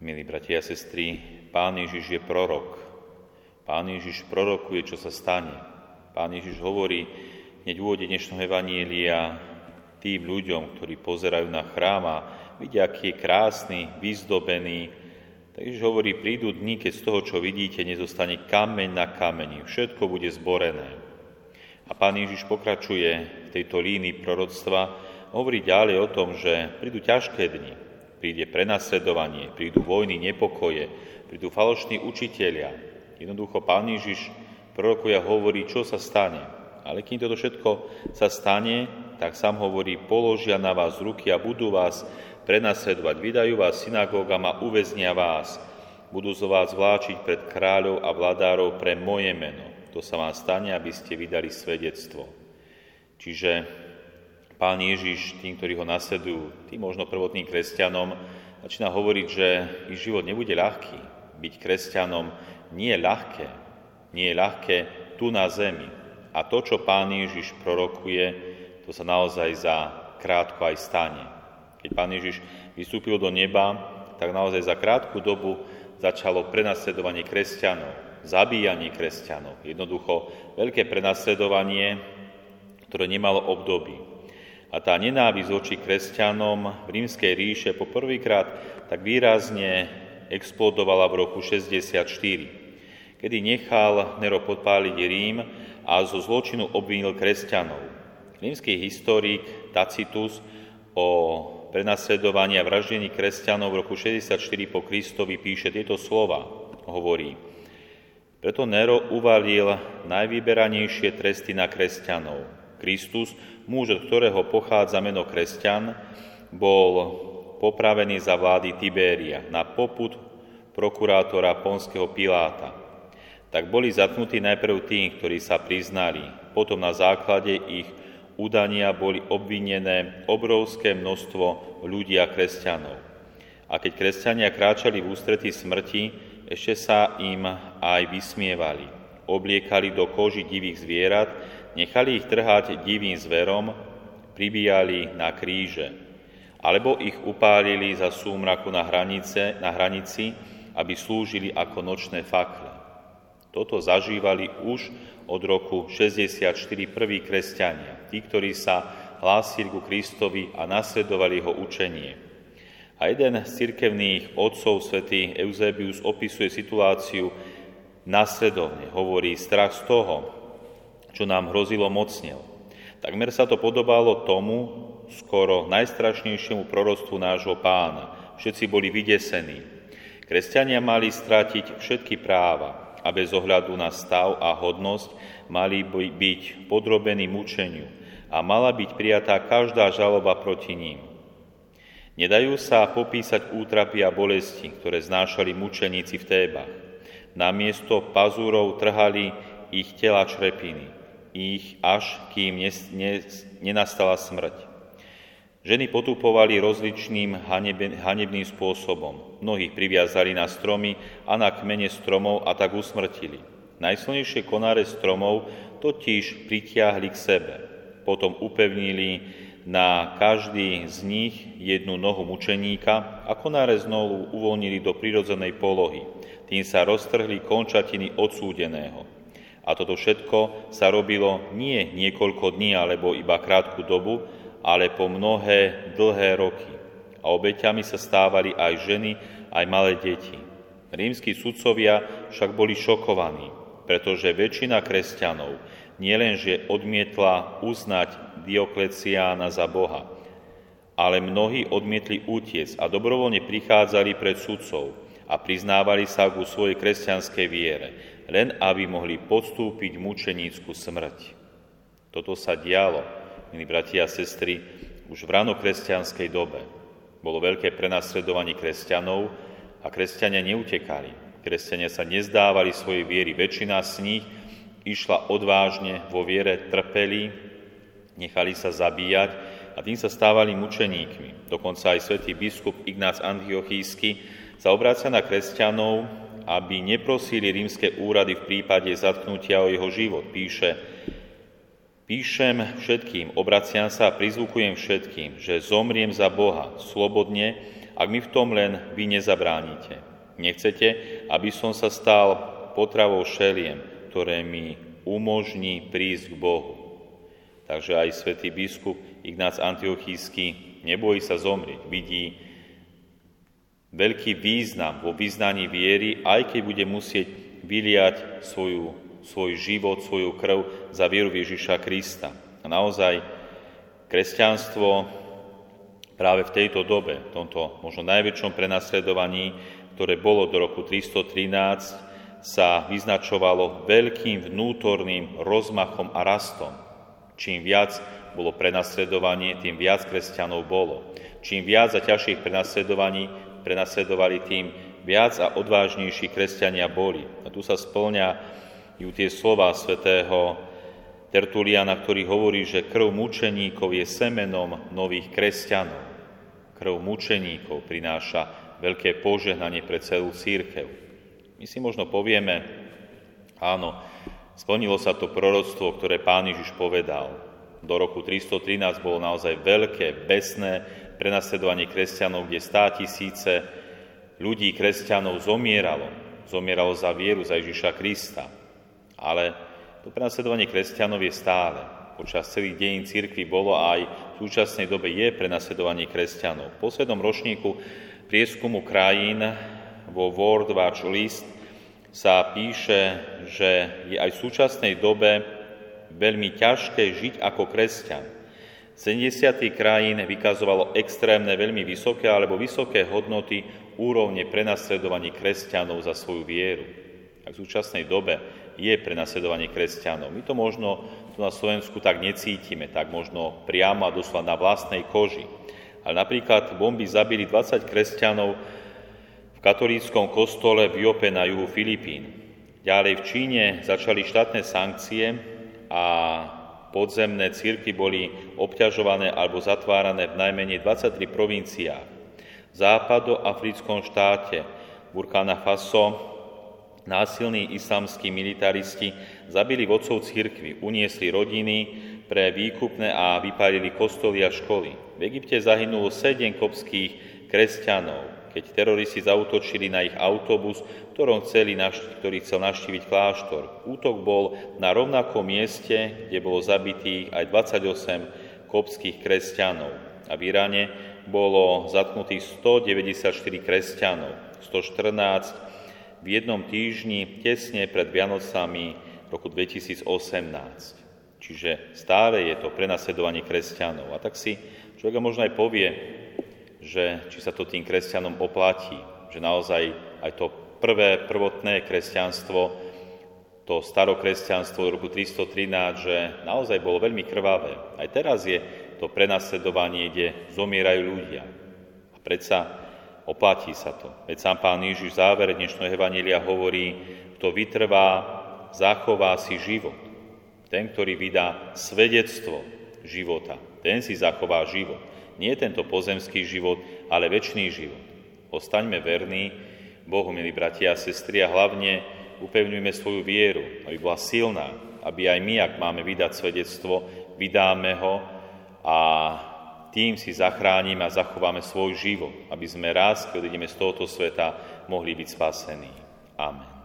Milí bratia a sestry, Pán Ježiš je prorok. Pán Ježiš prorokuje, čo sa stane. Pán Ježiš hovorí hneď v úvode dnešného Evanielia tým ľuďom, ktorí pozerajú na chrám a vidia, aký je krásny, vyzdobený. Takže hovorí, prídu dni, keď z toho, čo vidíte, nezostane kameň na kameni. Všetko bude zborené. A pán Ježiš pokračuje v tejto línii proroctva, hovorí ďalej o tom, že prídu ťažké dni, príde prenasledovanie, prídu vojny, nepokoje, prídu falošní učitelia. Jednoducho Pán Ježiš prorokuje a hovorí, čo sa stane. Ale kým toto všetko sa stane, tak sám hovorí, položia na vás ruky a budú vás prenasledovať, vydajú vás synagógam a uväznia vás. Budú z vás vláčiť pred kráľov a vladárov pre moje meno. To sa vám stane, aby ste vydali svedectvo. Čiže Pán Ježiš tým, ktorí ho nasledujú, tým možno prvotným kresťanom, začína hovoriť, že ich život nebude ľahký. Byť kresťanom nie je ľahké. Nie je ľahké tu na zemi. A to, čo Pán Ježiš prorokuje, to sa naozaj za krátko aj stane. Keď Pán Ježiš vystúpil do neba, tak naozaj za krátku dobu začalo prenasledovanie kresťanov, zabíjanie kresťanov. Jednoducho veľké prenasledovanie, ktoré nemalo období. A tá nenávisť voči kresťanom v rímskej ríše po prvýkrát tak výrazne explodovala v roku 64, kedy nechal Nero podpáliť Rím a zo zločinu obvinil kresťanov. Rímsky historik Tacitus o prenasledovaní a vraždení kresťanov v roku 64 po Kristovi píše tieto slova. Hovorí, preto Nero uvalil najvyberanejšie tresty na kresťanov. Kristus muž, od ktorého pochádza meno kresťan, bol popravený za vlády Tibéria na poput prokurátora Ponského Piláta. Tak boli zatknutí najprv tí, ktorí sa priznali, potom na základe ich udania boli obvinené obrovské množstvo ľudí a kresťanov. A keď kresťania kráčali v ústretí smrti, ešte sa im aj vysmievali. Obliekali do koži divých zvierat, nechali ich trhať divým zverom, pribíjali na kríže, alebo ich upálili za súmraku na, hranice, na hranici, aby slúžili ako nočné fakle. Toto zažívali už od roku 64 prví kresťania, tí, ktorí sa hlásili ku Kristovi a nasledovali jeho učenie. A jeden z cirkevných otcov, svätý Eusebius, opisuje situáciu nasledovne. Hovorí, strach z toho, čo nám hrozilo mocnel. Takmer sa to podobalo tomu skoro najstrašnejšiemu proroctvu nášho pána. Všetci boli vydesení. Kresťania mali stratiť všetky práva a bez ohľadu na stav a hodnosť mali byť podrobení mučeniu a mala byť prijatá každá žaloba proti ním. Nedajú sa popísať útrapy a bolesti, ktoré znášali mučeníci v Tébach. Namiesto pazúrov trhali ich tela črepiny ich až kým nenastala smrť. Ženy potupovali rozličným hanebným spôsobom. Mnohých priviazali na stromy a na kmene stromov a tak usmrtili. Najsilnejšie konáre stromov totiž pritiahli k sebe. Potom upevnili na každý z nich jednu nohu mučeníka a konáre znovu uvoľnili do prirodzenej polohy. Tým sa roztrhli končatiny odsúdeného. A toto všetko sa robilo nie niekoľko dní alebo iba krátku dobu, ale po mnohé dlhé roky. A obeťami sa stávali aj ženy, aj malé deti. Rímsky sudcovia však boli šokovaní, pretože väčšina kresťanov nielenže odmietla uznať Diokleciána za Boha, ale mnohí odmietli utiec a dobrovoľne prichádzali pred sudcov a priznávali sa ku svojej kresťanskej viere, len aby mohli podstúpiť mučenícku smrť. Toto sa dialo, milí bratia a sestry, už v ranokresťanskej dobe. Bolo veľké prenasledovanie kresťanov a kresťania neutekali. Kresťania sa nezdávali svojej viery. Väčšina z nich išla odvážne vo viere, trpeli, nechali sa zabíjať a tým sa stávali mučeníkmi. Dokonca aj svätý biskup Ignác Antiochísky sa obráca na kresťanov aby neprosili rímske úrady v prípade zatknutia o jeho život. Píše, Píšem všetkým, obraciam sa a prizvukujem všetkým, že zomriem za Boha slobodne, ak mi v tom len vy nezabránite. Nechcete, aby som sa stal potravou šeliem, ktoré mi umožní prísť k Bohu. Takže aj svätý biskup Ignác Antiochísky nebojí sa zomrieť, vidí veľký význam vo význaní viery, aj keď bude musieť vyliať svoju, svoj život, svoju krv za vieru Ježiša Krista. A naozaj kresťanstvo práve v tejto dobe, v tomto možno najväčšom prenasledovaní, ktoré bolo do roku 313, sa vyznačovalo veľkým vnútorným rozmachom a rastom. Čím viac bolo prenasledovanie, tým viac kresťanov bolo. Čím viac a ťažších prenasledovaní prenasledovali, tým viac a odvážnejší kresťania boli. A tu sa ju tie slova svätého Tertuliana, ktorý hovorí, že krv mučeníkov je semenom nových kresťanov. Krv mučeníkov prináša veľké požehnanie pre celú církev. My si možno povieme, áno, Splnilo sa to proroctvo, ktoré pán Ježiš povedal. Do roku 313 bolo naozaj veľké, besné prenasledovanie kresťanov, kde stá tisíce ľudí, kresťanov zomieralo. Zomieralo za vieru, za Ježiša Krista. Ale to prenasledovanie kresťanov je stále. Počas celých dejín církvy bolo aj v súčasnej dobe je prenasledovanie kresťanov. V poslednom ročníku prieskumu krajín vo World Watch List sa píše, že je aj v súčasnej dobe veľmi ťažké žiť ako kresťan. 70. krajín vykazovalo extrémne, veľmi vysoké alebo vysoké hodnoty úrovne prenasledovaní kresťanov za svoju vieru. A v súčasnej dobe je prenasledovanie kresťanov. My to možno tu na Slovensku tak necítime, tak možno priamo a doslova na vlastnej koži. Ale napríklad bomby zabili 20 kresťanov v katolíckom kostole v Jope na juhu Filipín. Ďalej v Číne začali štátne sankcie a podzemné círky boli obťažované alebo zatvárané v najmenej 23 provinciách. V západoafrickom štáte Burkina Faso násilní islamskí militaristi zabili vodcov církvy, uniesli rodiny pre výkupné a vypálili kostoly a školy. V Egypte zahynulo 7 kopských kresťanov keď teroristi zautočili na ich autobus, ktorom chceli, ktorý chcel navštíviť kláštor. Útok bol na rovnakom mieste, kde bolo zabitých aj 28 kopských kresťanov. A v Iráne bolo zatknutých 194 kresťanov, 114 v jednom týždni tesne pred Vianocami roku 2018. Čiže stále je to prenasledovanie kresťanov. A tak si človek možno aj povie, že či sa to tým kresťanom oplatí, že naozaj aj to prvé, prvotné kresťanstvo, to starokresťanstvo v roku 313, že naozaj bolo veľmi krvavé. Aj teraz je to prenasledovanie, kde zomierajú ľudia. A predsa oplatí sa to. Veď sám pán Ježiš v závere dnešného Evanília hovorí, kto vytrvá, zachová si život. Ten, ktorý vydá svedectvo života, ten si zachová život. Nie tento pozemský život, ale väčší život. Ostaňme verní Bohu, milí bratia a sestry, a hlavne upevňujme svoju vieru, aby bola silná, aby aj my, ak máme vydať svedectvo, vydáme ho a tým si zachránime a zachováme svoj život, aby sme raz, keď ideme z tohoto sveta, mohli byť spasení. Amen.